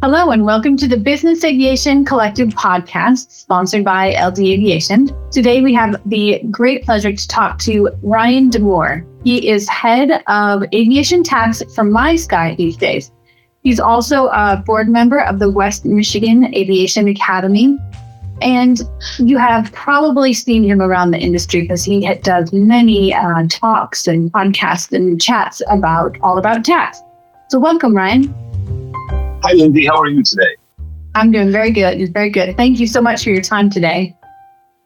Hello, and welcome to the Business Aviation Collective podcast, sponsored by LD Aviation. Today, we have the great pleasure to talk to Ryan DeMoor. He is head of aviation tax for MySky these days. He's also a board member of the West Michigan Aviation Academy. And you have probably seen him around the industry because he does many uh, talks and podcasts and chats about all about tax. So, welcome, Ryan. Hi, Lindsay. How are you today? I'm doing very good. Very good. Thank you so much for your time today.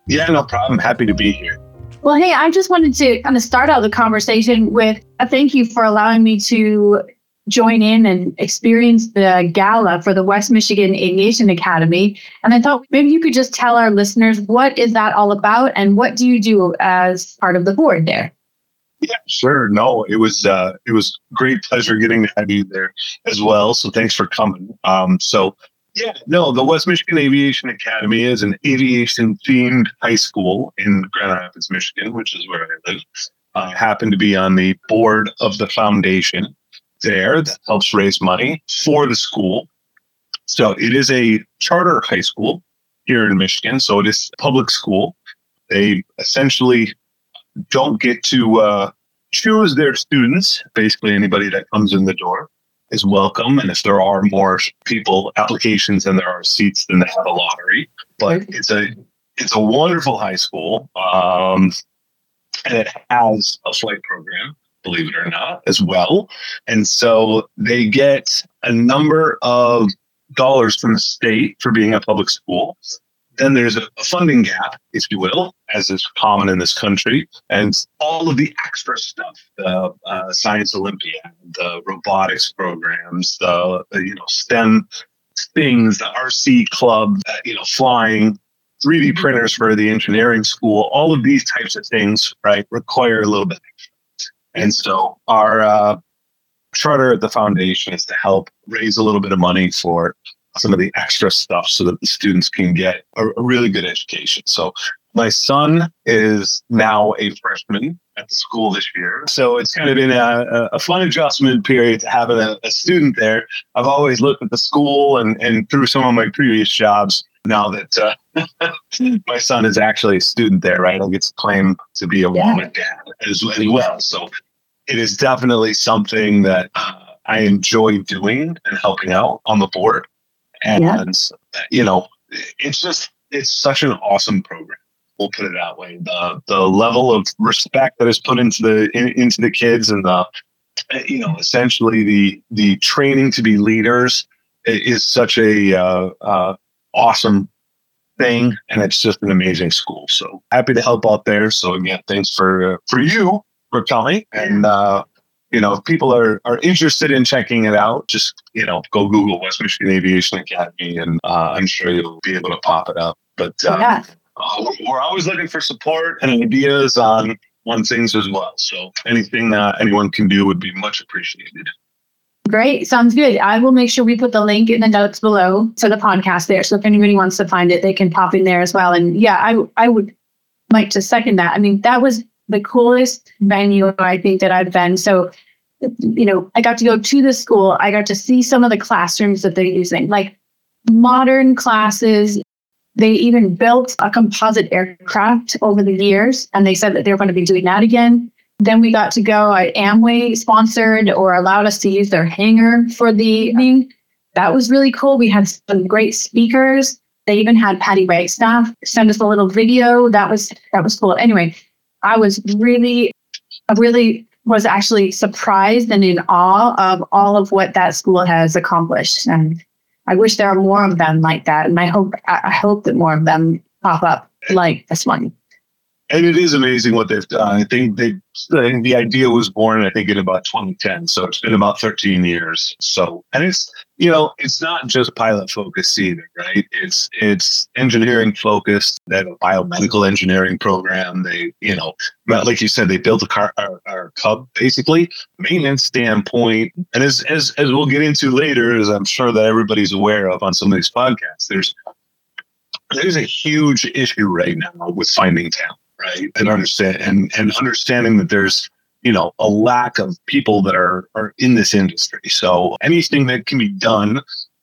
Yeah, no problem. Happy to be here. Well, hey, I just wanted to kind of start out the conversation with a thank you for allowing me to join in and experience the gala for the West Michigan Aviation Academy. And I thought maybe you could just tell our listeners what is that all about and what do you do as part of the board there? Yeah, sure. No, it was uh, it was great pleasure getting to have you there as well. So thanks for coming. Um, so yeah, no, the West Michigan Aviation Academy is an aviation themed high school in Grand Rapids, Michigan, which is where I live. I happen to be on the board of the foundation there that helps raise money for the school. So it is a charter high school here in Michigan. So it is public school. They essentially don't get to uh, choose their students. Basically, anybody that comes in the door is welcome. And if there are more people applications than there are seats, then they have a lottery. But it's a it's a wonderful high school, um, and it has a flight program. Believe it or not, as well. And so they get a number of dollars from the state for being a public school. Then there's a, funding gap, if you will, as is common in this country, and all of the extra stuff, the uh, Science Olympiad, the robotics programs, the, the, you know STEM things, the RC club, uh, you know flying, 3D printers for the engineering school, all of these types of things, right, require a little bit. And so our uh, charter at the foundation is to help raise a little bit of money for some of the extra stuff so that the students can get a, a really good education. So my son is now a freshman at the school this year. So it's kind of been a, a fun adjustment period to having a, a, student there. I've always looked at the school and, and through some of my previous jobs now that uh, my son is actually a student there, right? I'll get to claim to be a mom and dad as well. So it is definitely something that uh, I enjoy doing and helping out on the board. And, yeah. you know, it's just, it's such an awesome program. We'll put it that way. The, the level of respect that is put into the, in, into the kids and the, you know, essentially the, the training to be leaders is such a, uh, uh, awesome thing and it's just an amazing school so happy to help out there so again thanks for uh, for you for coming and uh you know, if people are, are interested in checking it out, just, you know, go Google West Michigan Aviation Academy and uh, I'm sure you'll be able to pop it up. But uh, yeah. uh, we're always looking for support and ideas on, on things as well. So anything uh, anyone can do would be much appreciated. Great. Sounds good. I will make sure we put the link in the notes below to the podcast there. So if anybody wants to find it, they can pop in there as well. And yeah, I I would like to second that. I mean, that was the coolest venue I think that I've been. So, you know, I got to go to the school. I got to see some of the classrooms that they're using, like modern classes. They even built a composite aircraft over the years, and they said that they're going to be doing that again. Then we got to go. Uh, Amway sponsored or allowed us to use their hangar for the evening. That was really cool. We had some great speakers. They even had Patty Wagstaff send us a little video. That was that was cool. Anyway, I was really, I really was actually surprised and in awe of all of what that school has accomplished. And I wish there are more of them like that. And I hope, I hope that more of them pop up like this one and it is amazing what they've done. I think they, the idea was born, I think, in about 2010. So it's been about 13 years. So, and it's, you know, it's not just pilot focused either, right? It's, it's engineering focused. They have a biomedical engineering program. They, you know, like you said, they built a car, our, our Cub basically maintenance standpoint. And as, as, as we'll get into later, as I'm sure that everybody's aware of on some of these podcasts, there's, there's a huge issue right now with finding talent right? And understand and and understanding that there's you know a lack of people that are are in this industry. So anything that can be done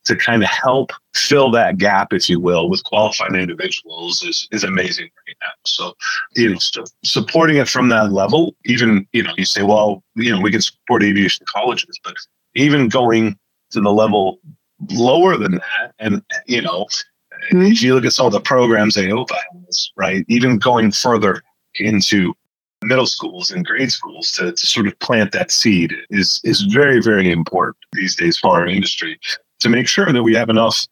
to kind of help fill that gap, if you will, with qualified individuals is, is amazing right now. So, you know, so supporting it from that level, even, you know, you say, well, you know, we can support aviation colleges, but even going to the level lower than that, and, you know, mm-hmm. if you look at some of the programs AOPA has, right, even going further into middle schools and grade schools to, to sort of plant that seed is is very very important these days for our industry to make sure that we have enough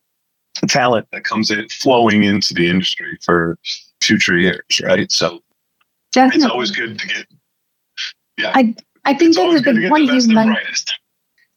talent that comes in flowing into the industry for future years right? So Definitely. it's always good to get yeah. I i think that's a good point you mentioned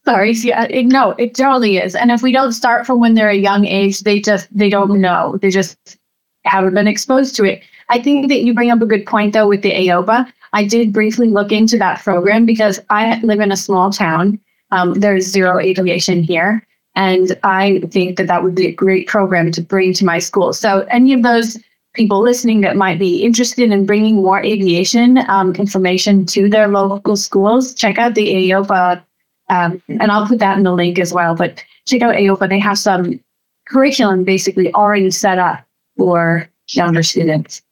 sorry yeah it, no it totally is and if we don't start from when they're a young age they just they don't know they just haven't been exposed to it I think that you bring up a good point though with the AOPA. I did briefly look into that program because I live in a small town. Um, there's zero aviation here. And I think that that would be a great program to bring to my school. So, any of those people listening that might be interested in bringing more aviation um, information to their local schools, check out the AOPA. Um, and I'll put that in the link as well. But check out AOPA. They have some curriculum basically already set up for younger students.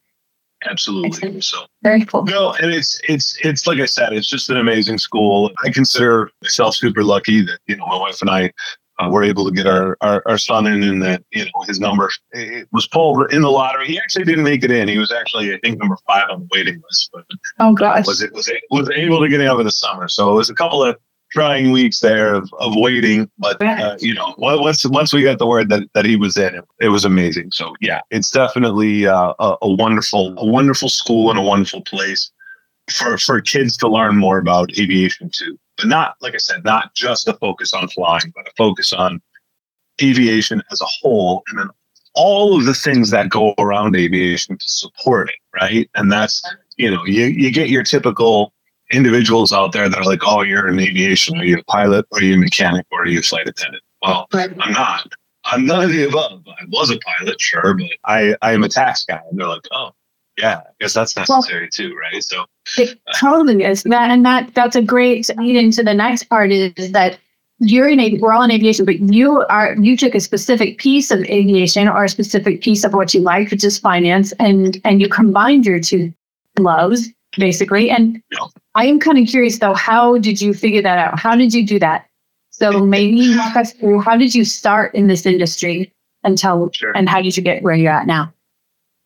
Absolutely. So very cool. No, and it's it's it's like I said, it's just an amazing school. I consider myself super lucky that you know my wife and I uh, were able to get our, our, our son in, and that you know his number it was pulled in the lottery. He actually didn't make it in. He was actually I think number five on the waiting list, but oh gosh, was it was it was able to get in over the summer. So it was a couple of trying weeks there of, of waiting. But uh, you know, once once we got the word that, that he was in, it, it was amazing. So yeah, it's definitely uh, a, a, wonderful a wonderful school and a wonderful place for for kids to learn more about aviation too. But not like I said, not just a focus on flying, but a focus on aviation as a whole, and then all of the things that go around aviation to support it, right? And that's you know, you you get your typical individuals out there that are like, oh, you're in aviation. Are you a pilot? Or are you a mechanic? Or are you a flight attendant? Well, right. I'm not. I'm none of the above. I was a pilot, sure, but I, I am a tax guy. And they're like, oh, yeah, I guess that's necessary well, too, right? So it totally uh, is. That and that that's a great lead into the next part is that you're in we're all in aviation, but you are you took a specific piece of aviation or a specific piece of what you like, which is finance, and and you combined your two loves basically. And. I am kind of curious though, how did you figure that out? How did you do that? So maybe walk us through how did you start in this industry until sure. and how did you get where you're at now?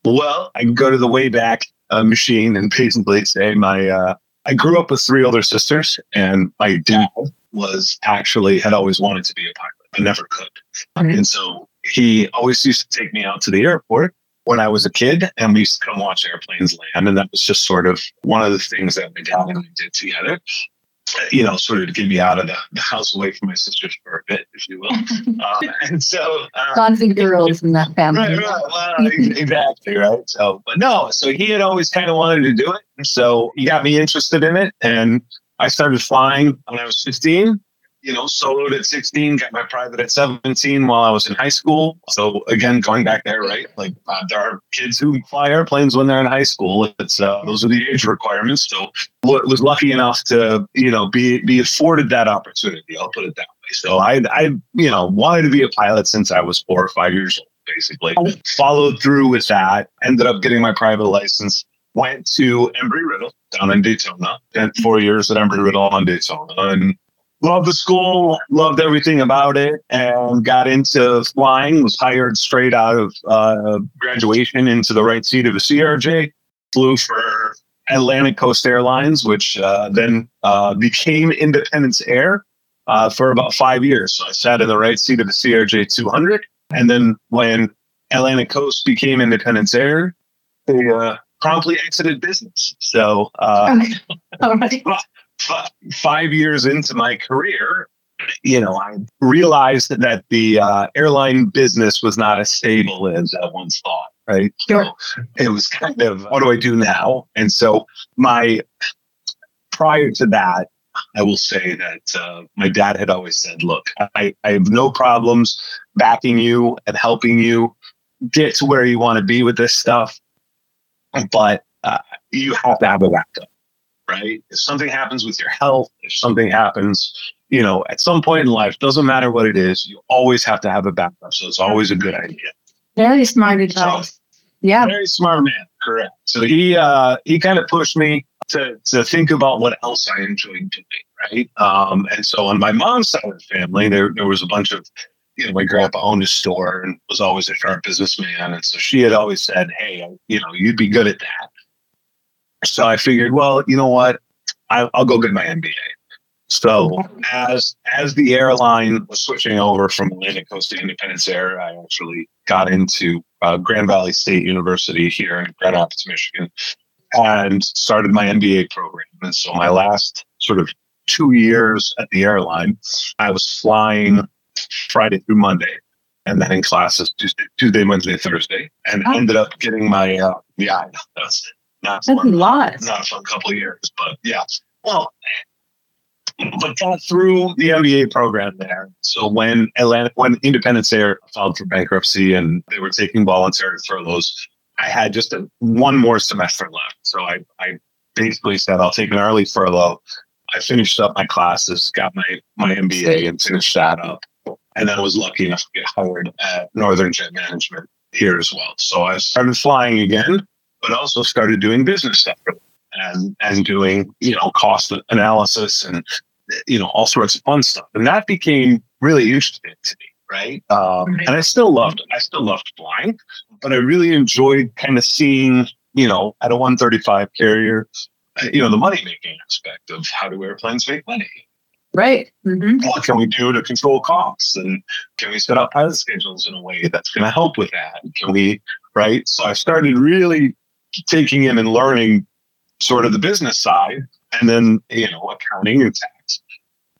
Well, I can go to the way back uh, machine and basically say my uh, I grew up with three older sisters, and my dad was actually had always wanted to be a pilot, but never could. Okay. And so he always used to take me out to the airport when I was a kid, and we used to come watch airplanes land. And that was just sort of one of the things that my dad and I did together, you know, sort of to get me out of the, the house away from my sisters for a bit, if you will. uh, and so, uh, lots of girls in that family. Right, right, well, exactly, right. So, but no, so he had always kind of wanted to do it. And So he got me interested in it. And I started flying when I was 15 you know, soloed at 16, got my private at 17 while I was in high school. So again, going back there, right? Like uh, there are kids who fly airplanes when they're in high school. It's uh, those are the age requirements. So was lucky enough to, you know, be be afforded that opportunity. I'll put it that way. So I, I, you know, wanted to be a pilot since I was four or five years old. Basically, followed through with that. Ended up getting my private license went to Embry Riddle down in Daytona. Spent four years at Embry Riddle on Daytona, and loved the school, loved everything about it, and got into flying. Was hired straight out of uh, graduation into the right seat of a CRJ. Flew for Atlantic Coast Airlines, which uh, then uh, became Independence Air uh, for about five years. So I sat in the right seat of the CRJ 200, and then when Atlantic Coast became Independence Air, they uh, promptly exited business. So. Uh, five years into my career, you know, I realized that the uh, airline business was not as stable as I once thought. Right. Sure. So it was kind of, what do I do now? And so my, prior to that, I will say that uh, my dad had always said, look, I, I have no problems backing you and helping you get to where you want to be with this stuff. But uh, you have to have a backup right? If something happens with your health, if something happens, you know, at some point in life, doesn't matter what it is, you always have to have a backup. So it's always a good idea. Very smart advice. Yeah. Very smart man. Correct. So he uh he kind of pushed me to to think about what else I enjoyed doing, right? Um and so on my mom's side of the family, there there was a bunch of you know, my grandpa owned a store and was always a sharp businessman. And so she had always said, Hey, you know, you'd be good at that. So I figured, well, you know what? I, I'll go get my MBA. So as as the airline was switching over from Atlantic Coast to Independence Air, I actually got into uh, Grand Valley State University here in Grand Rapids, Michigan, and started my MBA program. And so my last sort of two years at the airline, I was flying Friday through Monday, and then in classes Tuesday, Tuesday Wednesday, Thursday, and Oh. ended up getting my uh, yeah, not That's a lot. not for a fun couple of years, but yeah. Well, but got through the MBA program there. So when Atlantic, when Independence Air filed for bankruptcy and they were taking voluntary furloughs, I had just a, one more semester left. So I, I basically said, I'll take an early furlough. I finished up my classes, got my, my MBA and finished that up. And then I was lucky enough to get hired at Northern Jet Management here as well. So I started flying again, but also started doing business stuff and and doing you know cost analysis and you know all sorts of fun stuff. And that became really interesting to me right? Um, and i still loved i still loved flying but i really enjoyed kind of seeing you know at a 135 carrier uh, you know the money making aspect of how do airplanes make money. Right. hmm what can we do to control costs? And can we set up pilot schedules in a way that's going to help with that? Can we right? So i started really taking in and learning sort of the business side and then you know accounting and tax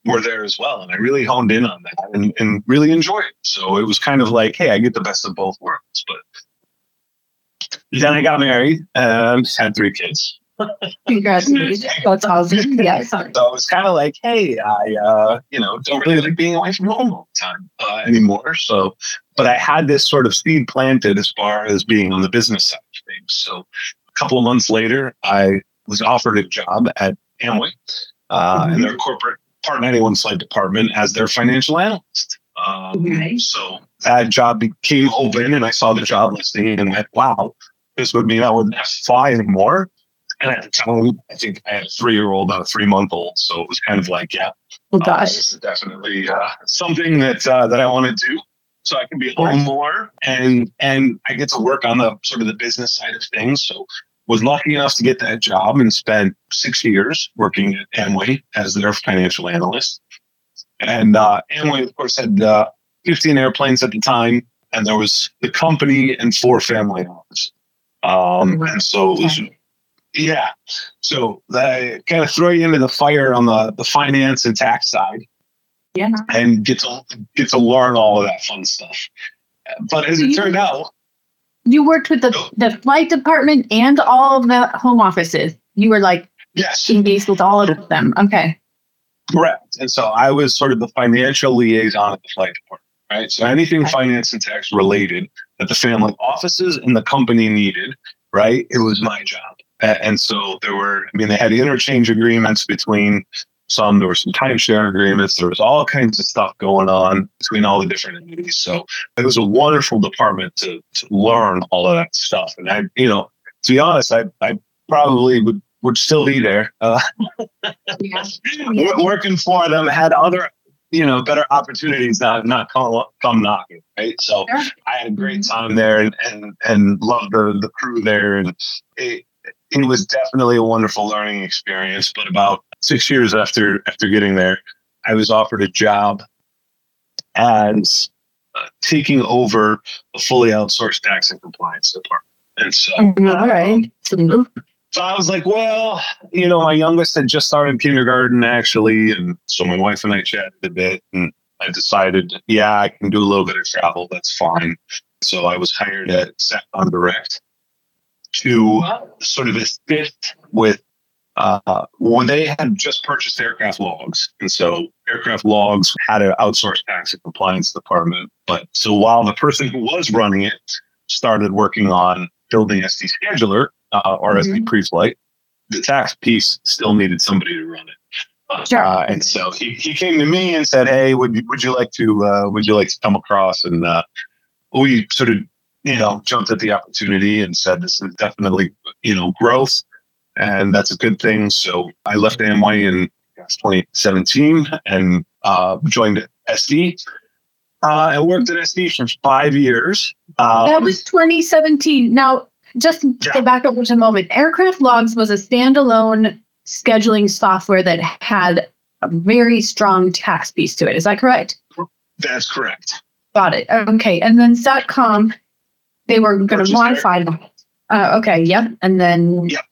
were there as well and i really honed in on that and, and really enjoyed it so it was kind of like hey i get the best of both worlds but then i got married and had three kids Congratulations. That's awesome. Yes. so it was kind of like, hey, I, uh, you know, don't really like being away from home all the time uh, anymore. So, but I had this sort of seed planted as far as being on the business side of things. So, a couple of months later, I was offered a job at Amway uh, in their corporate Part 91 flight department as their financial analyst. Um, Okay. So that job became open, and I saw the job listing and went, wow, this would mean I wouldn't have to fly anymore. And at the time, I think I had a three year old and a three month old. So it was kind of like, yeah, Well, uh, this is definitely uh, something that uh, that I want to do. So I can be home more and and I get to work on the sort of the business side of things. So was lucky enough to get that job and spent six years working at Amway as their financial analyst. And uh, Amway, of course, had uh, 15 airplanes at the time, and there was the company and four family offices. Um, and so was, yeah. So they kind of throw you into the fire on the, the finance and tax side Yeah. and get to get to learn all of that fun stuff. But as it turned out, You worked with the, the flight department and all of the home offices. You were like yes, engaged with all of them. Okay. correct. And so I was sort of the financial liaison at the flight department, right? So anything Okay. finance and tax related that the family offices and the company needed, right? It was my job. And so there were, I mean, they had interchange agreements between some, there were some timeshare agreements, there was all kinds of stuff going on between all the different entities. So it was a wonderful department to, to learn all of that stuff. And I, you know, to be honest, I, I probably would, would still be there. Uh, Yeah. working for them had other you know better opportunities not not come, come knocking right so Sure. i had a great time there and and and loved the the crew there and it, it was definitely a wonderful learning experience but about six years after after getting there i was offered a job as uh, taking over a fully outsourced tax and compliance department and so mm-hmm. All right. So, so I was like, well, you know, my youngest had just started kindergarten actually. And so my wife and I chatted a bit and I decided, yeah, I can do a little bit of travel. That's fine. So I was hired at Satcom Direct to sort of assist with uh, when they had just purchased aircraft logs. And so aircraft logs had an outsourced tax and compliance department. But so while the person who was running it started working on building SD scheduler uh, or SD pre-flight, the tax piece still needed somebody to run it. Sure. Uh, and so he, he came to me and said, "Hey, would you, would you like to uh, would you like to come across?" And uh, we sort of you know jumped at the opportunity and said, "This is definitely you know growth, and that's a good thing." So I left Amway in 2017 and uh, joined SD. Uh, I worked at SD for five years. Uh, That was 2017. Now, just to Yeah. back up just a moment, Aircraft Logs was a standalone scheduling software that had a very strong tax piece to it. Is that correct? that's correct. Got it. Okay. And then Satcom, they were going to modify that. Uh, okay. Yep. And then Yep.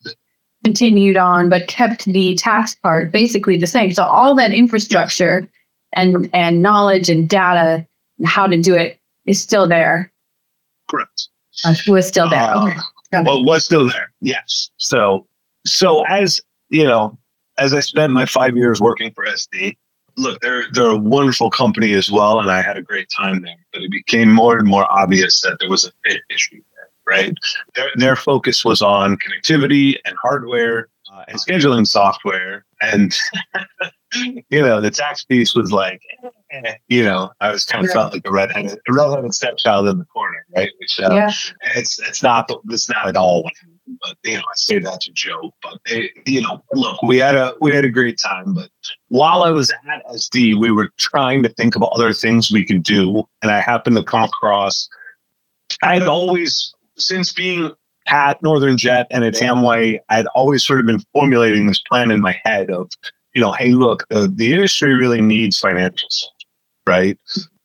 Continued on, but kept the tax part basically the same. So all that infrastructure and and knowledge and data, and how to do it is still there. Correct. Uh, was still there. Uh, okay. Well, was still there. Yes. So, so as you know, as I spent my five years working for SD, look, they're they're a wonderful company as well, and I had a great time there. But it became more and more obvious that there was a fit issue. Right. Their their focus was on connectivity and hardware uh, and scheduling software, and you know the tax piece was like, eh, you know, I was kind of felt like a redheaded, a redheaded stepchild in the corner, right? Which uh, yeah. it's it's not it's not at all what but you know I say that to joke. But it, you know, look, we had a we had a great time. But while I was at SD, we were trying to think of other things we could do, and I happened to come across. I had always since being at Northern Jet and at Amway, I'd always sort of been formulating this plan in my head of, you know, hey, look, the, industry really needs financial software, right?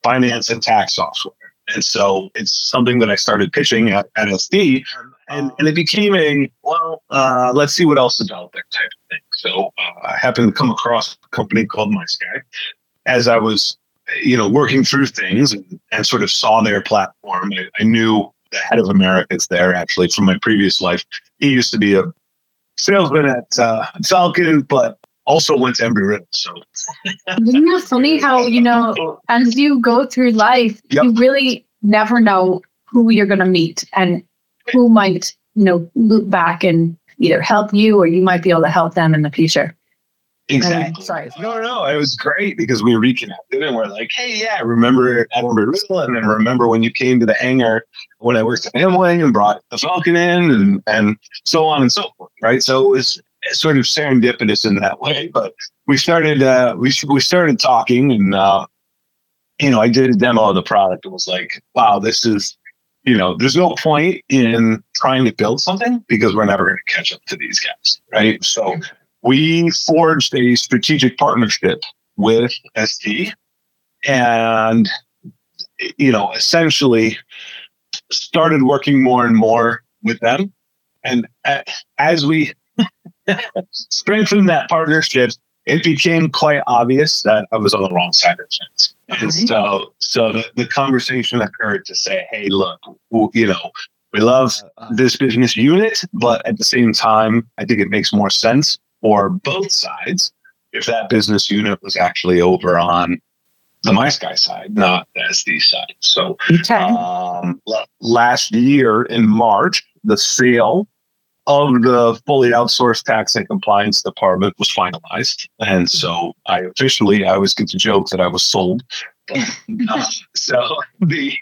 Finance and tax software. And so it's something that I started pitching at, at SD. And, and it became a, well, uh, let's see what else is out there type of thing. So uh, I happened to come across a company called MySky as I was, you know, working through things and, and sort of saw their platform. I, I knew the head of Americas there actually from my previous life. He used to be a salesman at uh, Falcon, but also went to Embry Riddle. So Isn't that funny how, you know, as you go through life, Yep. you really never know who you're going to meet and who might, you know, look back and either help you or you might be able to help them in the future. Exactly. sorry. No, no. It was great because we reconnected and we're like, hey, yeah, remember Embry Riddle, and then remember when you came to the hangar when I worked at Amway and brought the Falcon in, and and so on and so forth. Right. So it was sort of serendipitous in that way. But we started uh, we we started talking, and uh, you know, I did a demo of the product and was like, wow, this is. You know, there's no point in trying to build something because we're never going to catch up to these guys, right? So we forged a strategic partnership with SD and you know essentially started working more and more with them. And as we strengthened that partnership it became quite obvious that I was on the wrong side of things. And so, so the, the conversation occurred to say, "Hey, look, you know, we love uh, uh. this business unit, but at the same time, I think it makes more sense for both sides if that business unit was actually over on the MySky side, not the SD side. So Okay. um, last year in March, the sale of the fully outsourced tax and compliance department was finalized, and so I officially I always get to joke that I was sold. Uh, so the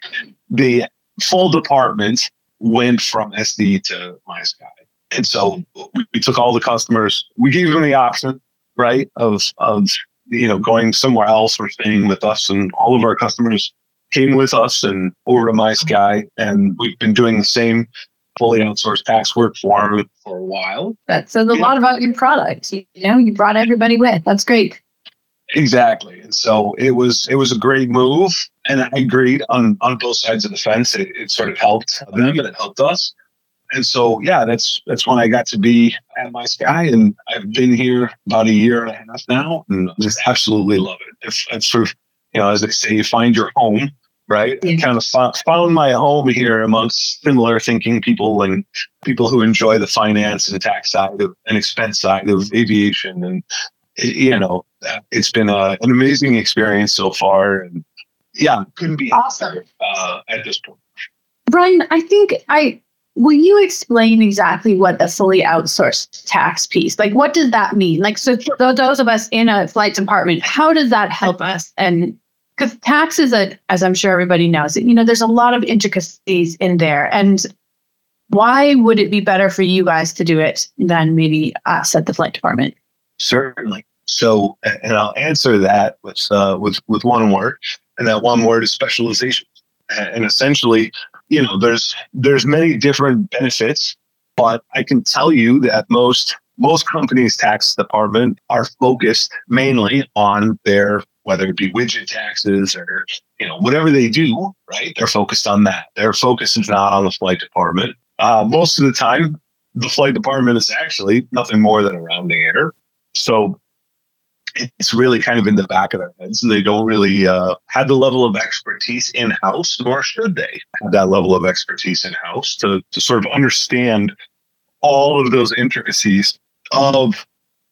the full department went from SD to MySky, and so we, took all the customers. We gave them the option, right, of of you know going somewhere else or staying with us, and all of our customers came with us and over to MySky, and we've been doing the same fully outsourced tax work for them for a while. That says a lot about your product. You know, you brought everybody with. That's great. Exactly. And so it was it was a great move. And I agreed on on both sides of the fence. It, it sort of helped them and it helped us. And so yeah, that's that's when I got to be at MySky and I've been here about a year and a half now and just absolutely love it. If it's sort of you know, as they say, you find your home, right? I Yeah. kind of fo- found my home here amongst similar thinking people and people who enjoy the finance and tax side of and expense side of aviation and you know, it's been a, an amazing experience so far. And yeah, couldn't be Awesome. uh, at this point. Brian, I think I will you explain exactly what the fully outsourced tax piece like what does that mean? Like so those of us in a flight department how does that help us? And because tax is a as i'm sure everybody knows you know there's a lot of intricacies in there. And why would it be better for you guys to do it than maybe us at the flight department? Certainly. So and i'll answer that with uh, with with one word and that one word is specialization. And essentially you know there's there's many different benefits but i can tell you that most most companies tax department are focused mainly on their whether it be widget taxes or you know whatever they do right? They're focused on that. Their focus is not on the flight department. Uh, most of the time the flight department is actually nothing more than a rounding error. So it's really kind of in the back of their heads. They don't really uh, have the level of expertise in house, nor should they have that level of expertise in house to, to sort of understand all of those intricacies of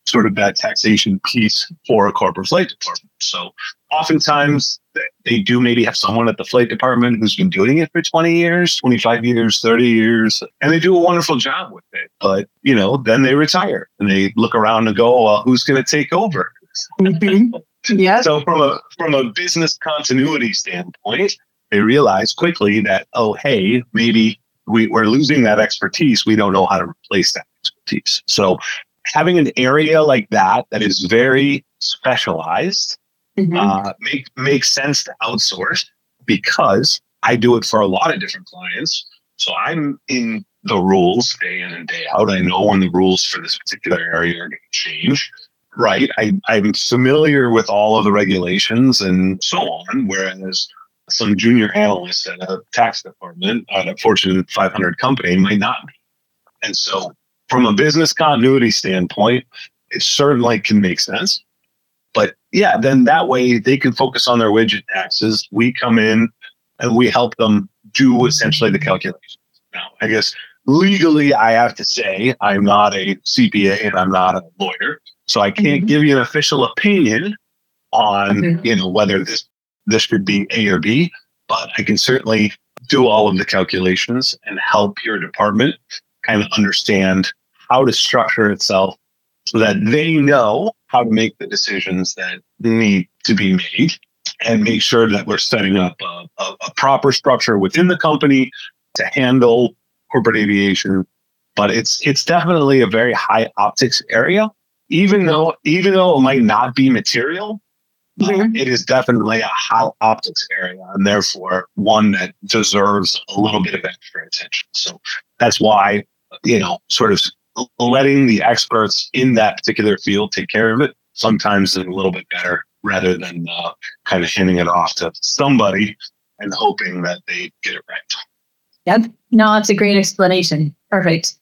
sort of that taxation piece for a corporate flight department. So oftentimes they do maybe have someone at the flight department who's been doing it for 20 years, 25 years, 30 years, and they do a wonderful job with it. But, you know, then they retire and they look around and go, well, who's going to take over? Mm-hmm. yeah. So from a from a business continuity standpoint, they realize quickly that oh hey maybe we, we're losing that expertise. We don't know how to replace that expertise. So having an area like that that is very specialized mm-hmm. uh, make makes sense to outsource because I do it for a lot of different clients. So I'm in the rules day in and day out. I know when the rules for this particular area are going to change right? I, I'm familiar with all of the regulations and so on, whereas some junior analyst at a tax department at a Fortune 500 company might not be. And so, from a business continuity standpoint, it certainly can make sense. But yeah, then that way they can focus on their widget taxes. We come in and we help them do essentially the calculations. Now, I guess legally, I have to say I'm not a CPA and I'm not a lawyer. So I can't mm-hmm. give you an official opinion on mm-hmm. you know whether this this should be A or B, but I can certainly do all of the calculations and help your department kind of understand how to structure itself so that they know how to make the decisions that need to be made and make sure that we're setting up a, a, a proper structure within the company to handle corporate aviation. But it's it's definitely a very high optics area even though even though it might not be material, mm-hmm. it is definitely a hot optics area, and therefore one that deserves a little bit of extra attention. So that's why you know, sort of letting the experts in that particular field take care of it sometimes is a little bit better rather than uh, kind of handing it off to somebody and hoping that they get it right. Yep. No, that's a great explanation. Perfect.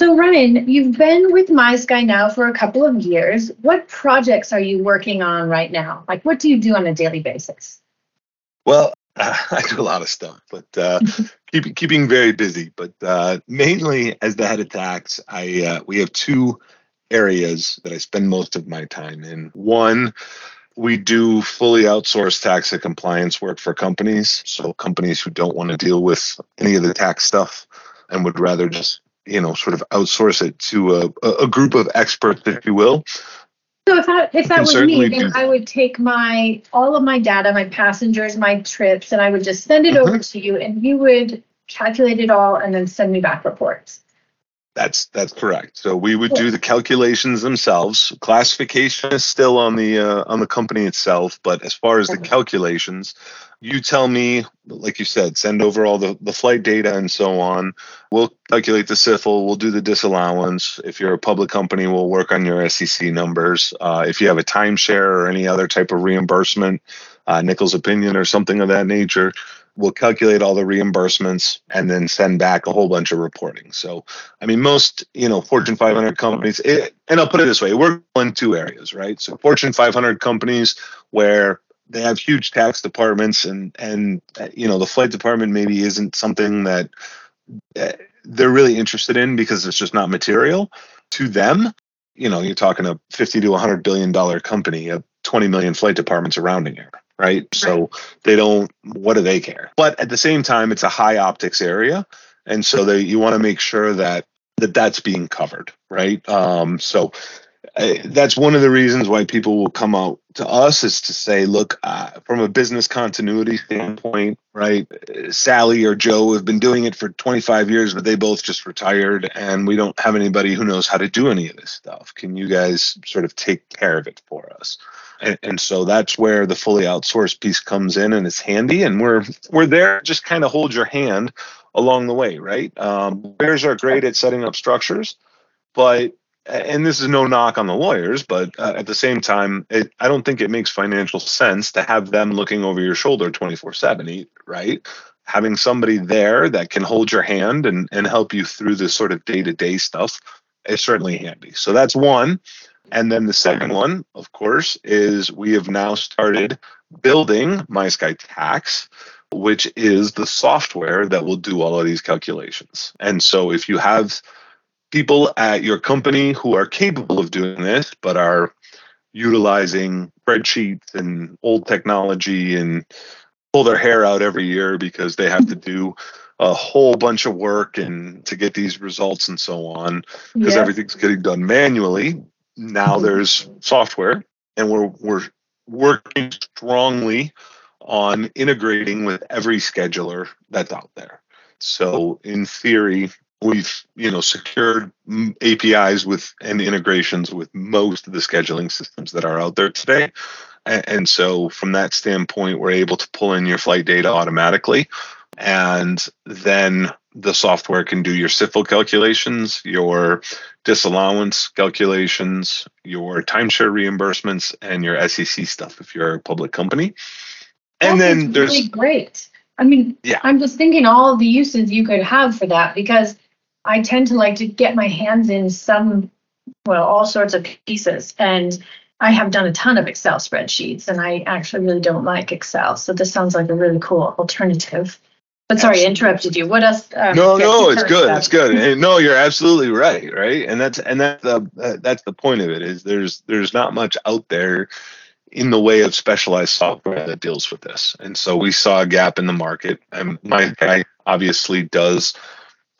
So Ryan, you've been with MySky now for a couple of years. What projects are you working on right now? Like what do you do on a daily basis? Well, uh, I do a lot of stuff, but uh, keep, keeping very busy. But uh, mainly as the head of tax, I uh, we have two areas that I spend most of my time in. One, we do fully outsource tax and compliance work for companies. So companies who don't want to deal with any of the tax stuff and would rather just you know sort of outsource it to a, a group of experts if you will so if that if that was me then i would take my all of my data my passengers my trips and i would just send it mm-hmm. over to you and you would calculate it all and then send me back reports that's that's correct. So we would do the calculations themselves. Classification is still on the uh, on the company itself, but as far as the calculations, you tell me, like you said, send over all the, the flight data and so on. We'll calculate the SIFL. We'll do the disallowance. If you're a public company, we'll work on your SEC numbers. Uh, if you have a timeshare or any other type of reimbursement, uh, Nichols opinion or something of that nature, we'll calculate all the reimbursements and then send back a whole bunch of reporting. So, I mean, most, you know, Fortune 500 companies, it, and I'll put it this way, we're in two areas, right? So Fortune 500 companies where they have huge tax departments and, and, you know, the flight department maybe isn't something that uh, they're really interested in because it's just not material to them. You know, you're talking a 50 to 100 billion dollar company, a 20 million flight departments surrounding it right? So they don't, what do they care? But at the same time, it's a high optics area. and so they you want to make sure that that that's being covered, right? Um, so uh, that's one of the reasons why people will come out to us is to say, look, uh, from a business continuity standpoint, right? Sally or Joe have been doing it for 25 years, but they both just retired, and we don't have anybody who knows how to do any of this stuff. Can you guys sort of take care of it for us? And, and so that's where the fully outsourced piece comes in, and it's handy. And we're we're there, just kind of hold your hand along the way, right? Um, lawyers are great at setting up structures, but and this is no knock on the lawyers, but uh, at the same time, it, I don't think it makes financial sense to have them looking over your shoulder 24 7, right? Having somebody there that can hold your hand and, and help you through this sort of day to day stuff is certainly handy. So that's one. And then the second one, of course, is we have now started building MySky Tax, which is the software that will do all of these calculations. And so if you have people at your company who are capable of doing this, but are utilizing spreadsheets and old technology and pull their hair out every year because they have to do a whole bunch of work and to get these results and so on because yeah. everything's getting done manually. Now mm-hmm. there's software and we're we're working strongly on integrating with every scheduler that's out there. So in theory, we've you know secured apis with and integrations with most of the scheduling systems that are out there today and, so from that standpoint we're able to pull in your flight data automatically and then the software can do your SIFL calculations, your disallowance calculations, your timeshare reimbursements, and your SEC stuff if you're a public company. And that then there's really great. I mean, yeah. I'm just thinking all the uses you could have for that because I tend to like to get my hands in some, well, all sorts of pieces. And I have done a ton of Excel spreadsheets and I actually really don't like Excel. So this sounds like a really cool alternative. But sorry, I interrupted you. What else? Um, no, no, it's good. About? It's good. And no, you're absolutely right. Right. And that's, and that's the, uh, that's the point of it is there's, there's not much out there in the way of specialized software that deals with this. And so we saw a gap in the market and MySky obviously does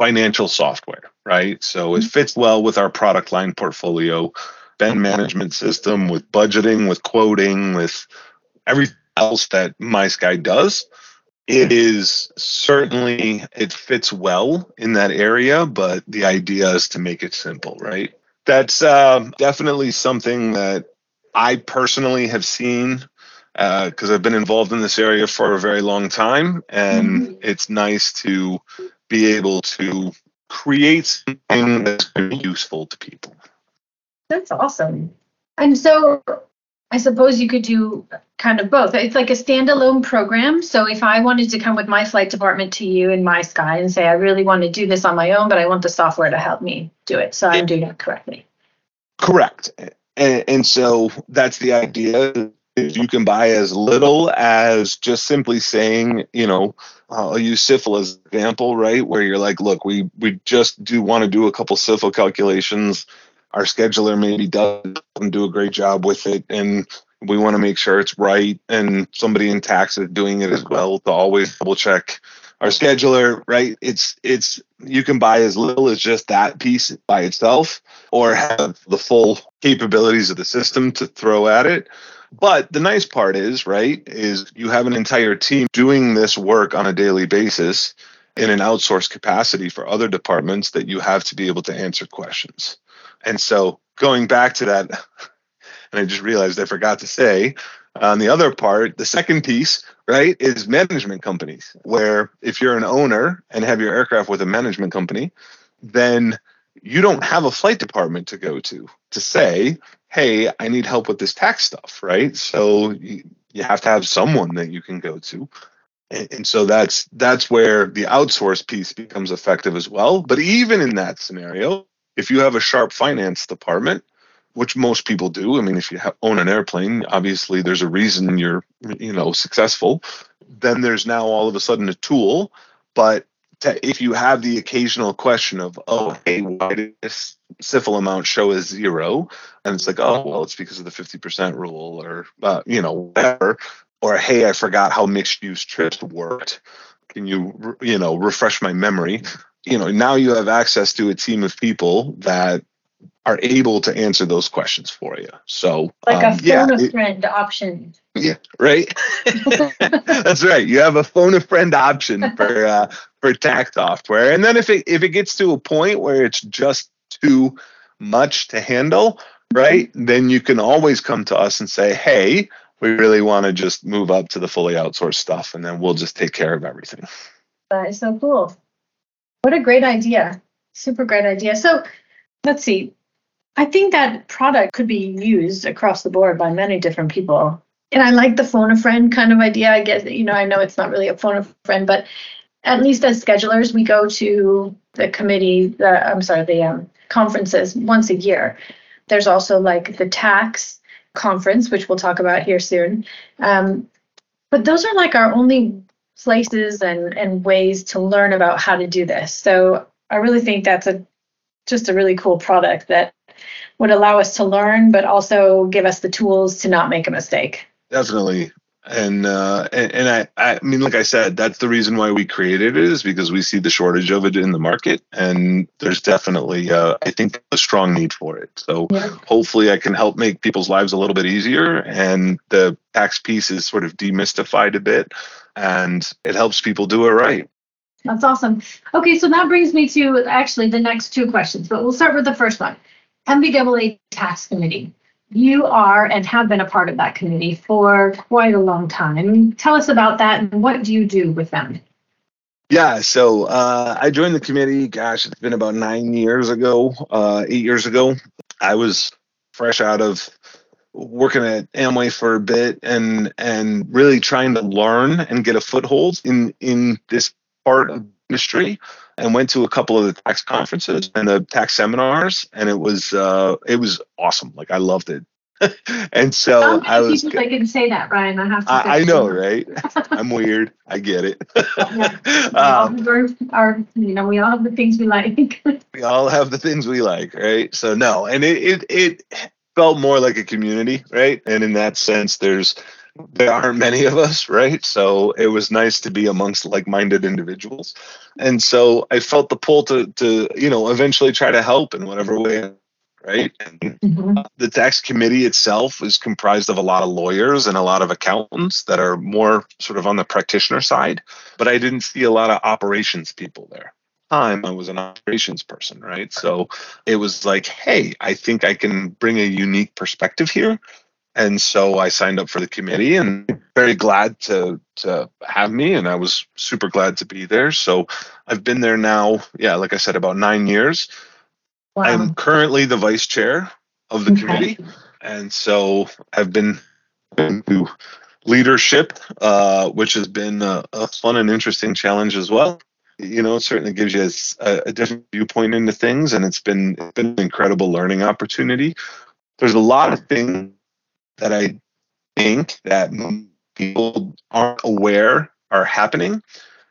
financial software, right? So it mm-hmm. fits well with our product line portfolio, spend management system, with budgeting, with quoting, with everything else that MySky does. It is certainly it fits well in that area, but the idea is to make it simple, right? That's uh, definitely something that I personally have seen because uh, I've been involved in this area for a very long time, and mm-hmm. it's nice to be able to create something that's useful to people. That's awesome. And so I suppose you could do kind of both. It's like a standalone program. So if I wanted to come with my flight department to you in MySky and say, I really want to do this on my own, but I want the software to help me do it. So I'm doing it correctly. Correct. And, and so that's the idea you can buy as little as just simply saying, you know, I'll use SIFL as an example, right? Where you're like, look, we we just do want to do a couple SIFL calculations. Our scheduler maybe doesn't do a great job with it, and we want to make sure it's right. And somebody in tax is doing it as well to always double check our scheduler, right? It's it's you can buy as little as just that piece by itself, or have the full capabilities of the system to throw at it but the nice part is, right, is you have an entire team doing this work on a daily basis in an outsourced capacity for other departments that you have to be able to answer questions. And so going back to that, and I just realized I forgot to say, on the other part, the second piece, right, is management companies, where if you're an owner and have your aircraft with a management company, then you don't have a flight department to go to to say, hey, I need help with this tax stuff, right? So you, you have to have someone that you can go to. And, and so that's that's where the outsource piece becomes effective as well. But even in that scenario, if you have a sharp finance department, which most people do, I mean, if you have, own an airplane, obviously there's a reason you're, you know, successful. Then there's now all of a sudden a tool, but if you have the occasional question of, oh, hey, why did this SIFL amount show as zero? And it's like, oh, well, it's because of the 50% rule or, uh, you know, whatever. Or, hey, I forgot how mixed use trips worked. Can you, you know, refresh my memory? you know now you have access to a team of people that are able to answer those questions for you. So like um, a phone yeah, a friend it, option. Yeah, right. That's right. You have a phone a friend option for uh, for tax software, and then if it if it gets to a point where it's just too much to handle, right? Then you can always come to us and say, "Hey, we really want to just move up to the fully outsourced stuff, and then we'll just take care of everything." That is so cool. What a great idea! Super great idea. So let's see I think that product could be used across the board by many different people. And I like the phone a friend kind of idea. I guess, you know, I know it's not really a phone a friend, but at least as schedulers, we go to the committee, the, I'm sorry, the um, conferences once a year. There's also like the tax conference, which we'll talk about here soon. Um, but those are like our only places and, and ways to learn about how to do this. So I really think that's a just a really cool product that would allow us to learn, but also give us the tools to not make a mistake. Definitely. And uh, and, and I, I mean, like I said, that's the reason why we created it is because we see the shortage of it in the market, and there's definitely, uh, I think, a strong need for it. So yeah. hopefully, I can help make people's lives a little bit easier, and the tax piece is sort of demystified a bit, and it helps people do it right. That's awesome. Okay, so that brings me to actually the next two questions, but we'll start with the first one. NBAA Tax Committee. You are and have been a part of that committee for quite a long time. Tell us about that and what do you do with them? Yeah, so uh, I joined the committee. Gosh, it's been about nine years ago, uh, eight years ago. I was fresh out of working at Amway for a bit and and really trying to learn and get a foothold in in this part of industry and went to a couple of the tax conferences and the tax seminars, and it was uh, it was awesome. Like I loved it. and so I was. I can say that, ryan I have to. I, I know, right? I'm weird. I get it. um, our, you know, we all have the things we like. we all have the things we like, right? So no, and it it it felt more like a community, right? And in that sense, there's there aren't many of us, right? So it was nice to be amongst like-minded individuals, and so I felt the pull to to you know eventually try to help in whatever way. Right. Mm-hmm. The tax committee itself is comprised of a lot of lawyers and a lot of accountants that are more sort of on the practitioner side, but I didn't see a lot of operations people there time I was an operations person, right? So it was like, hey, I think I can bring a unique perspective here and so I signed up for the committee and very glad to to have me and I was super glad to be there. So I've been there now, yeah, like I said about 9 years. Wow. I'm currently the vice chair of the okay. committee and so I've been into leadership uh, which has been a, a, fun and interesting challenge as well. You know, it certainly gives you a, a different viewpoint into things and it's been it's been an incredible learning opportunity. There's a lot of things that I think that people aren't aware are happening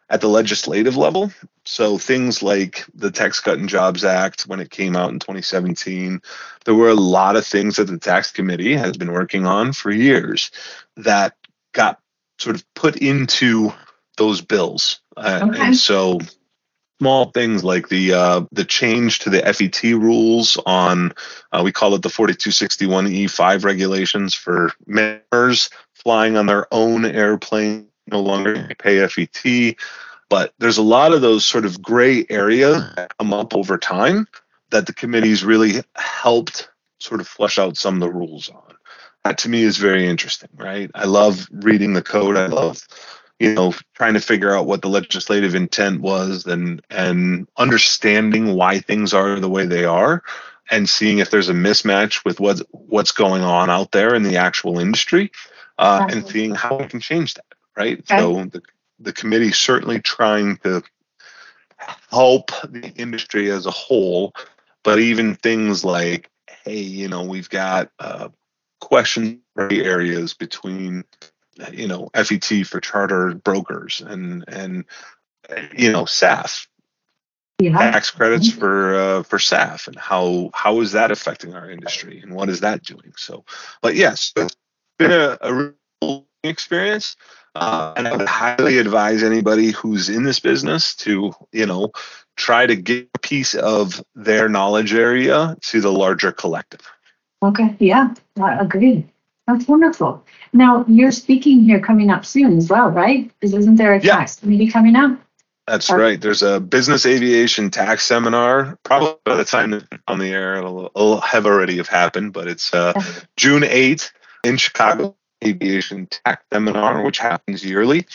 at the legislative level. So things like the Tax Cut and Jobs Act when it came out in 2017, there were a lot of things that the tax committee has been working on for years that got sort of put into those bills. Uh, okay. And so small things like the uh, the change to the FET rules on uh, we call it the 4261 E5 regulations for members flying on their own airplane no longer pay FET. But there's a lot of those sort of gray areas that come up over time that the committees really helped sort of flesh out some of the rules on. That to me is very interesting, right? I love reading the code. I love you know trying to figure out what the legislative intent was and and understanding why things are the way they are and seeing if there's a mismatch with what's what's going on out there in the actual industry uh, and seeing how we can change that right okay. so the, the committee certainly trying to help the industry as a whole but even things like hey you know we've got uh, question areas between you know FET for charter brokers and and you know SAF yeah. tax credits mm-hmm. for uh, for SAF and how how is that affecting our industry and what is that doing? So, but yes, it's been a, a real experience. Uh, and I would highly advise anybody who's in this business to, you know, try to get a piece of their knowledge area to the larger collective. Okay, yeah, I agree. That's wonderful. Now, you're speaking here coming up soon as well, right? Isn't there a Yeah. tax meeting coming up? That's Okay. right. There's a business aviation tax seminar. Probably by the time on the air, it'll, it'll have already have happened. But it's uh, June 8th in Chicago Aviation Tax Seminar, which happens yearly.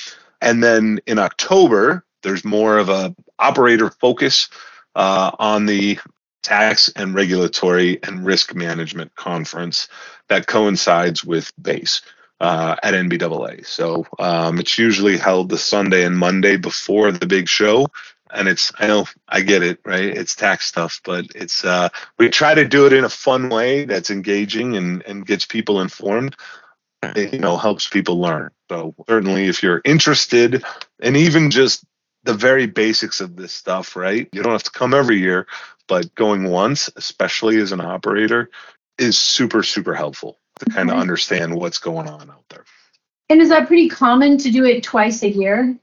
And then in October, there's more of a operator focus uh, on the tax and regulatory and risk management conference that coincides with BACE uh, at NBAA. So um, it's usually held the Sunday and Monday before the big show. And it's, I know, I get it, right? It's tax stuff, but it's, uh, we try to do it in a fun way that's engaging and, and gets people informed. It, you know, helps people learn. So certainly if you're interested and even just the very basics of this stuff, right? You don't have to come every year, but going once, especially as an operator, is super, super helpful to kind of understand what's going on out there. And is that pretty common to do it twice a year?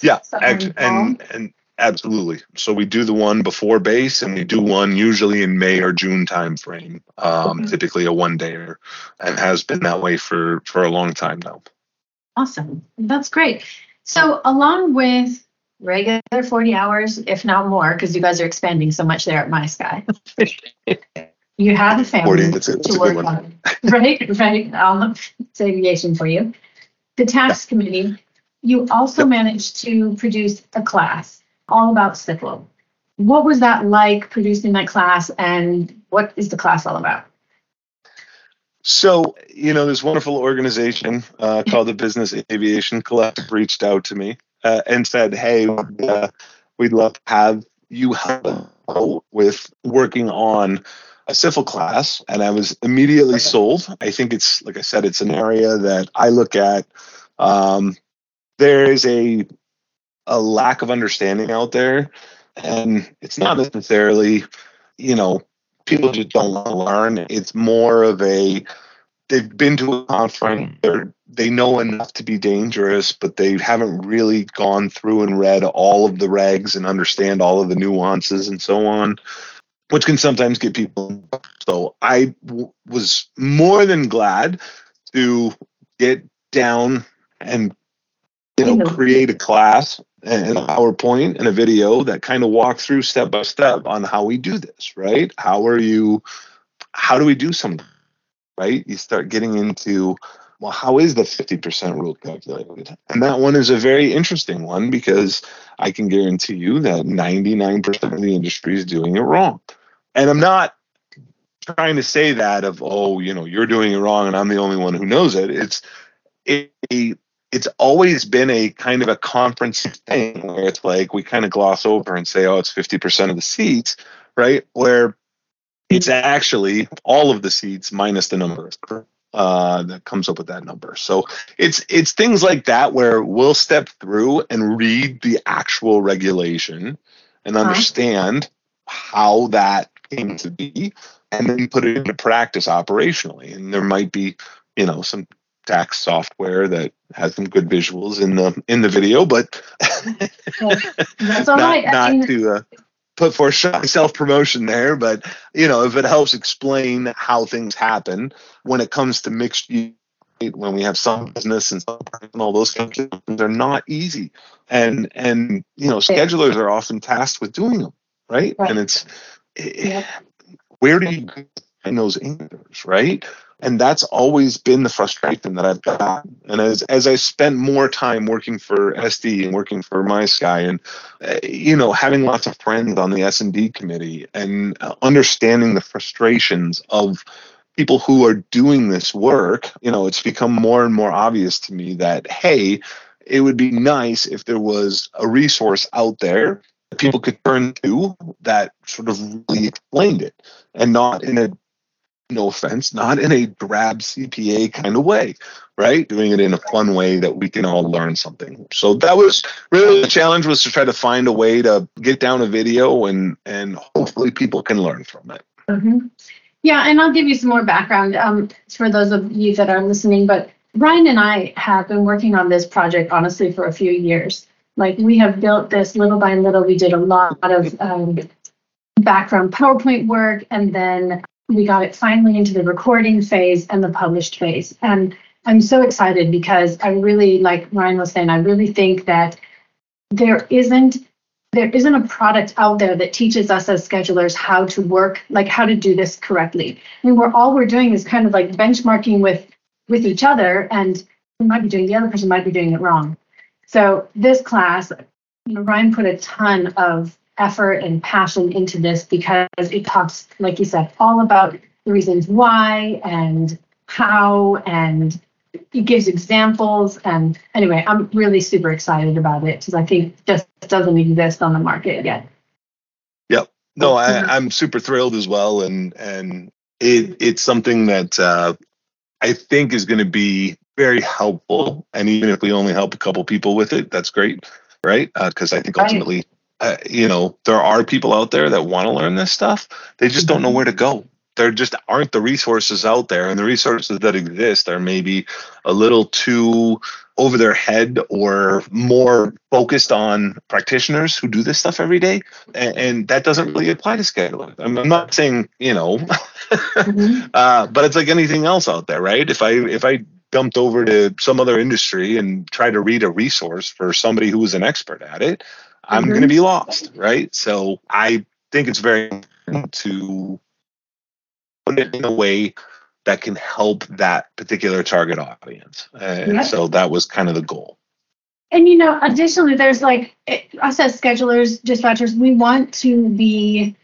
Yeah, Something act- in fall? and and absolutely. So we do the one before BACE, and we do one usually in May or June timeframe. Um, Okay. Typically a one dayer, and has been that way for for a long time now. Awesome. That's great. So along with regular 40 hours, if not more, because you guys are expanding so much there at My Sky, you have a Forty, family that's a, that's to a work good one. on. Right, right. I'll look it's aviation for you. The tax committee, you also managed to produce a class all about SIFL. What was that like producing that class and what is the class all about? So, you know, this wonderful organization uh, called the Business Aviation Collective reached out to me uh, and said, "Hey, uh, we'd love to have you help with working on a SIFL class." And I was immediately sold. I think it's, like I said, it's an area that I look at. Um, there is a a lack of understanding out there, and it's not necessarily, you know, people just don't want to learn. It's more of a they've been to a conference, they're, they know enough to be dangerous, but they haven't really gone through and read all of the regs and understand all of the nuances and so on, which can sometimes get people. So I w- was more than glad to get down and you know create a class and a PowerPoint and a video that kind of walk through step by step on how we do this, right? How are you how do we do something? Right? You start getting into well, how is the 50% rule calculated? And that one is a very interesting one because I can guarantee you that 99% of the industry is doing it wrong. And I'm not trying to say that of, oh, you know, you're doing it wrong and I'm the only one who knows it. It's it, it's always been a kind of a conference thing where it's like we kind of gloss over and say, oh, it's 50% of the seats, right? Where it's actually all of the seats minus the number uh, that comes up with that number. So it's it's things like that where we'll step through and read the actual regulation and Uh-huh. understand how that came to be, and then put it into practice operationally. And there might be, you know, some tax software that has some good visuals in the in the video, but That's all not, right. I not mean, to uh, put for self promotion there, but you know, if it helps explain how things happen when it comes to mixed use, when we have some business and some and all those kinds of things, they're not easy, and and you know, schedulers are often tasked with doing them, right? Right. And it's eh, Yep. where do you find those answers, right? And that's always been the frustration that I've got. And as as I spent more time working for SD and working for My Sky, and uh, you know, having lots of friends on the S and D committee, and uh, understanding the frustrations of people who are doing this work, you know, it's become more and more obvious to me that hey, it would be nice if there was a resource out there that people could turn to that sort of really explained it and not in a no offense, not in a drab CPA kind of way, right? Doing it in a fun way that we can all learn something. So that was really the challenge was to try to find a way to get down a video and and hopefully people can learn from it. Mhm. Yeah, and I'll give you some more background um, for those of you that are listening. But Ryan and I have been working on this project honestly for a few years. Like we have built this little by little. We did a lot of um, background PowerPoint work, and then we got it finally into the recording phase and the published phase. And I'm so excited because I really, like Ryan was saying, I really think that there isn't there isn't a product out there that teaches us as schedulers how to work, like how to do this correctly. I mean, we're all we're doing is kind of like benchmarking with with each other, and we might be doing the other person might be doing it wrong. So this class, you know, Ryan put a ton of effort and passion into this because it talks, like you said, all about the reasons why and how and it gives examples. And anyway i'm really super excited about it because i think just doesn't exist on the market yet. Yep. No I, i'm super thrilled as well. And and it it's something that uh, i think is going to be very helpful. And even if we only help a couple people with it that's great right? Because uh, i think ultimately uh, you know, there are people out there that want to learn this stuff. They just don't know mm-hmm. where to go. There just aren't the resources out there, and the resources that exist are maybe a little too over their head or more focused on practitioners who do this stuff every day. And, and that doesn't really apply to scheduling. I'm, I'm not saying, you know, mm-hmm. uh, but it's like anything else out there, right? If I if I dumped over to some other industry and tried to read a resource for somebody who was an expert at it, I'm mm-hmm. going to be lost, right? So I think it's very important to put it in a way that can help that particular target audience. And yep. so that was kind of the goal. And you know, additionally, there's like us as schedulers, dispatchers, we want to be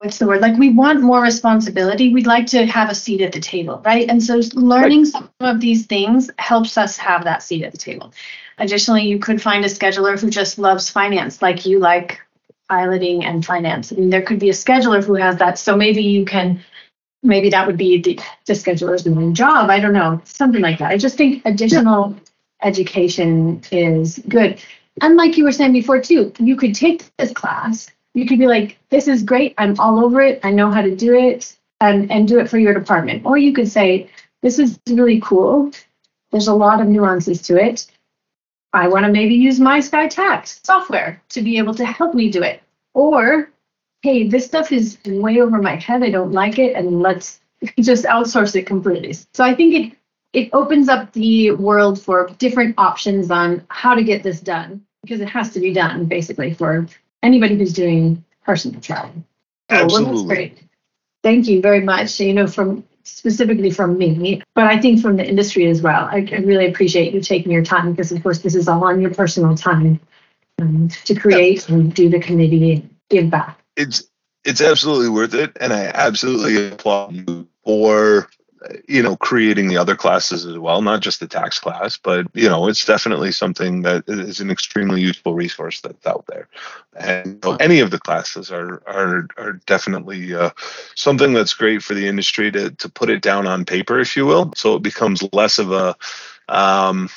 what's the word? Like we want more responsibility. We'd like to have a seat at the table, right? And so learning right. some of these things helps us have that seat at the table. Additionally, you could find a scheduler who just loves finance, like you like piloting and finance. I mean, there could be a scheduler who has that. So maybe you can, maybe that would be the, the scheduler's main job. I don't know, something like that. I just think additional education is good. And like you were saying before, too, you could take this class. You could be like, this is great. I'm all over it. I know how to do it and, and do it for your department. Or you could say, this is really cool. There's a lot of nuances to it I want to maybe use my Sky Tax software to be able to help me do it. Or, hey, this stuff is way over my head. I don't like it, and let's just outsource it completely. So I think it it opens up the world for different options on how to get this done because it has to be done basically for anybody who's doing personal travel. Absolutely. well, that's great. Thank you very much. You know, from specifically from me, but I think from the industry as well. I, I really appreciate you taking your time because, of course, this is all on your personal time um, to create and do the committee and give back. It's it's absolutely worth it, and I absolutely applaud you for you know creating the other classes as well not just the tax class but you know it's definitely something that is an extremely useful resource that's out there. And so any of the classes are are are definitely uh, something that's great for the industry to to put it down on paper if you will so it becomes less of a um,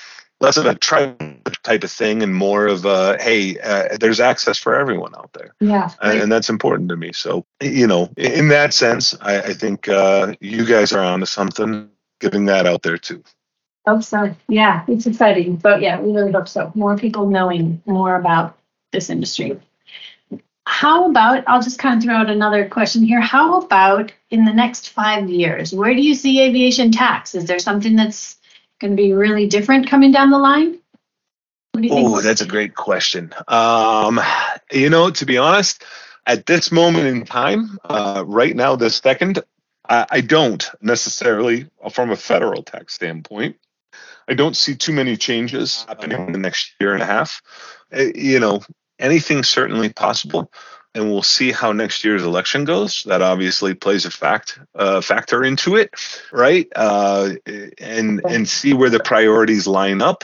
less of a type of thing and more of a hey uh, there's access for everyone out there. Yeah and, and, that's important to me. So you know in that sense i, I think uh, you guys are onto something getting that out there too. Hope so. Yeah it's exciting. But yeah we really hope so. More people knowing more about this industry. How about i'll just kind of throw out another question here. How about in the next five years? Where do you see aviation tax? Is there something that's going to be really different coming down the line? Oh, that's a great question. Um, you know, to be honest, at this moment in time, uh, right now, this second, I, I don't necessarily, from a federal tax standpoint, I don't see too many changes happening in the next year and a half. Uh, you know, anything certainly possible and we'll see how next year's election goes. That obviously plays a fact uh, factor into it, right? Uh, and and see where the priorities line up.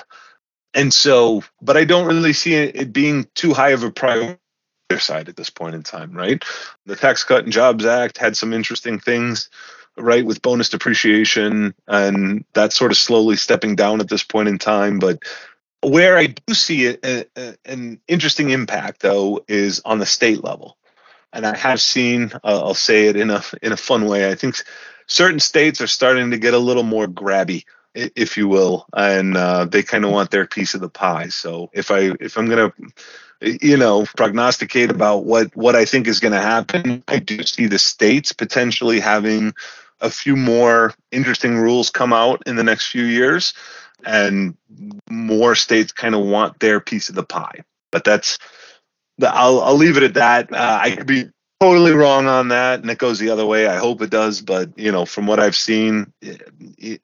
And so, but I don't really see it being too high of a priority side at this point in time, right? The Tax Cut and Jobs Act had some interesting things, right, with bonus depreciation, and that's sort of slowly stepping down at this point in time. But where I do see a, a, an interesting impact, though, is on the state level, and I have seen. Uh, I'll say it in a in a fun way. I think certain states are starting to get a little more grabby if you will, and uh, they kind of want their piece of the pie. So if I if I'm gonna you know prognosticate about what what I think is going to happen, I do see the states potentially having a few more interesting rules come out in the next few years, and more states kind of want their piece of the pie. But that's I'll I'll leave it at that. Uh, I could be totally wrong on that, and it goes the other way. I hope it does, but you know, from what I've seen. It, it,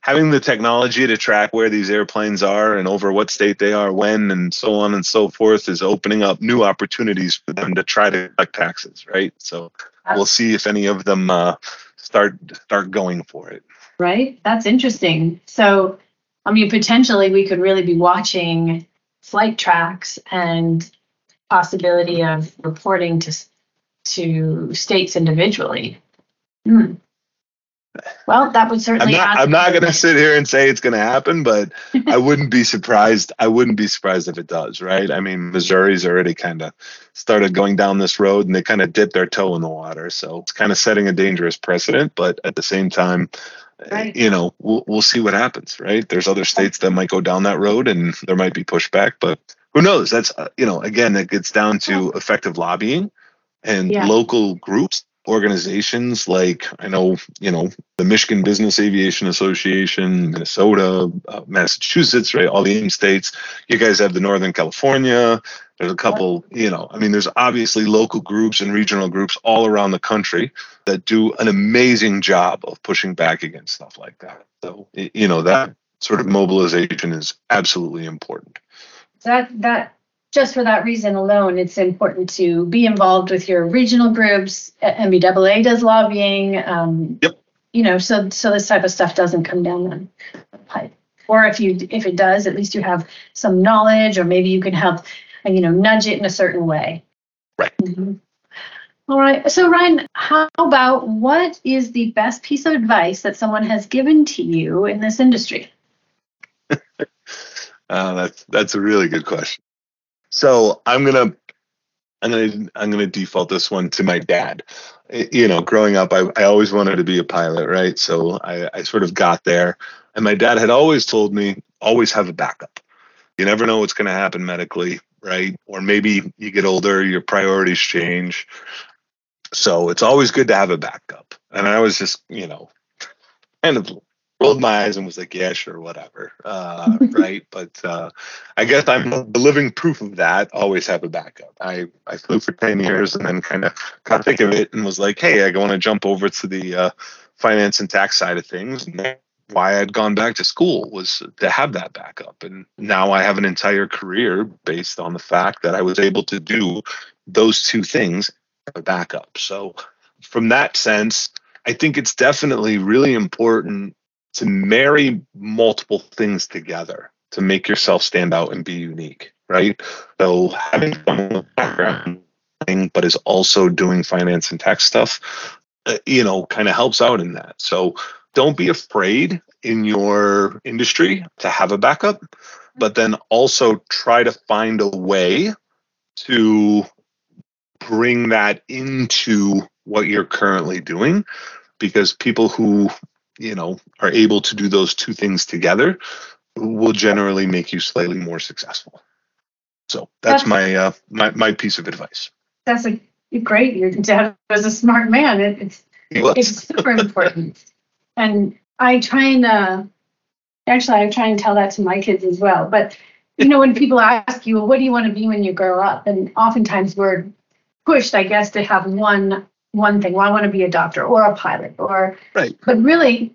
having the technology to track where these airplanes are and over what state they are when and so on and so forth is opening up new opportunities for them to try to collect taxes right so we'll see if any of them uh, start start going for it right that's interesting so i mean potentially we could really be watching flight tracks and possibility of reporting to to states individually hmm. Well, that would certainly. I'm not, I'm not going to sit here and say it's going to happen, but I wouldn't be surprised. I wouldn't be surprised if it does, right? I mean, Missouri's already kind of started going down this road, and they kind of dipped their toe in the water, so it's kind of setting a dangerous precedent. But at the same time, right. you know, we'll we'll see what happens, right? There's other states that might go down that road, and there might be pushback, but who knows? That's uh, you know, again, it gets down to effective lobbying and yeah. local groups organizations like I know, you know, the Michigan Business Aviation Association, Minnesota, uh, Massachusetts, right? All the AIM states. You guys have the Northern California. There's a couple, you know, I mean, there's obviously local groups and regional groups all around the country that do an amazing job of pushing back against stuff like that. So, you know, that sort of mobilization is absolutely important. That that just for that reason alone, it's important to be involved with your regional groups. NBAA does lobbying. Um, yep. You know, so so this type of stuff doesn't come down the pipe. Or if you if it does, at least you have some knowledge, or maybe you can help, uh, you know, nudge it in a certain way. Right. Mm-hmm. All right. So Ryan, how about what is the best piece of advice that someone has given to you in this industry? uh, that's that's a really good question. So I'm gonna I'm gonna I'm gonna default this one to my dad. You know, growing up, I, I always wanted to be a pilot, right? So I, I sort of got there, and my dad had always told me always have a backup. You never know what's going to happen medically, right? Or maybe you get older, your priorities change. So it's always good to have a backup. And I was just, you know, kind of rolled my eyes and was like, yeah, sure, whatever. Uh, right. But uh, I guess I'm the living proof of that. Always have a backup. I, I flew for 10 years and then kind of got thick of it and was like, hey, I want to jump over to the uh, finance and tax side of things. And why I'd gone back to school was to have that backup. And now I have an entire career based on the fact that I was able to do those two things a backup. So from that sense, I think it's definitely really important to marry multiple things together to make yourself stand out and be unique, right? So having a background but is also doing finance and tech stuff, uh, you know, kind of helps out in that. So don't be afraid in your industry to have a backup, but then also try to find a way to bring that into what you're currently doing because people who you know are able to do those two things together will generally make you slightly more successful. So that's, that's my uh my, my piece of advice. That's a great your dad was a smart man. It, it's it's super important and i try and uh actually i try and tell that to my kids as well but you know when people ask you well, what do you want to be when you grow up and oftentimes we're pushed i guess to have one one thing. Well, I want to be a doctor or a pilot or right. But really,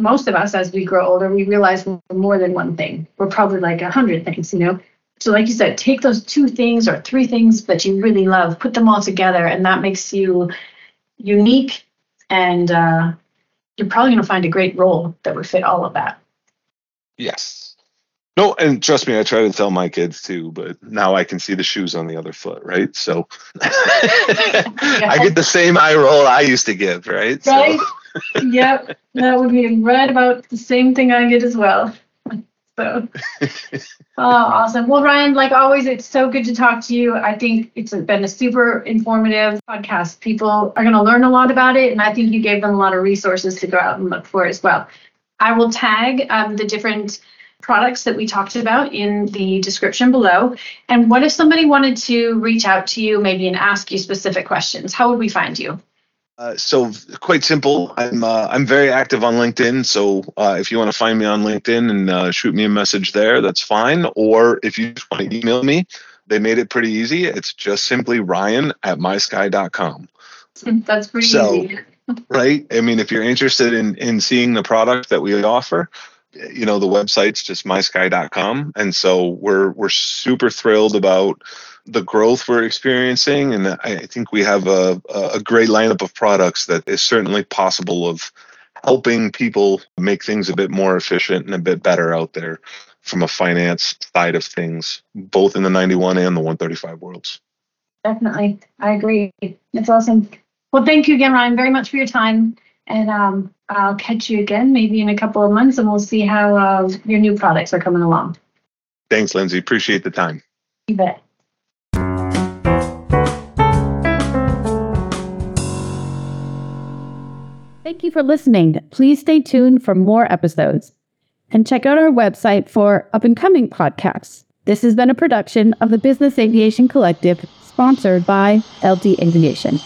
most of us as we grow older, we realize we're more than one thing. We're probably like a hundred things, you know. So, like you said, take those two things or three things that you really love, put them all together, and that makes you unique. And uh, you're probably going to find a great role that would fit all of that. Yes. No, and trust me, I try to tell my kids too, but now I can see the shoes on the other foot, right? So I get the same eye roll I used to give, right? Right. So. yep. That would be right about the same thing I get as well. So, oh, awesome. Well, Ryan, like always, it's so good to talk to you. I think it's been a super informative podcast. People are going to learn a lot about it, and I think you gave them a lot of resources to go out and look for as well. I will tag um, the different products that we talked about in the description below. And what if somebody wanted to reach out to you, maybe and ask you specific questions? How would we find you? Uh, so quite simple. I'm uh, I'm very active on LinkedIn. So uh, if you want to find me on LinkedIn and uh, shoot me a message there, that's fine. Or if you just want to email me, they made it pretty easy. It's just simply Ryan at mysky.com. That's pretty so, easy. right. I mean, if you're interested in in seeing the product that we offer, you know the website's just mysky.com, and so we're we're super thrilled about the growth we're experiencing, and I think we have a, a great lineup of products that is certainly possible of helping people make things a bit more efficient and a bit better out there from a finance side of things, both in the 91 and the 135 worlds. Definitely. I agree. It's awesome. Well, thank you again, Ryan, very much for your time. And um, I'll catch you again maybe in a couple of months and we'll see how uh, your new products are coming along. Thanks, Lindsay. Appreciate the time. You bet. Thank you for listening. Please stay tuned for more episodes and check out our website for up and coming podcasts. This has been a production of the Business Aviation Collective, sponsored by LD Aviation.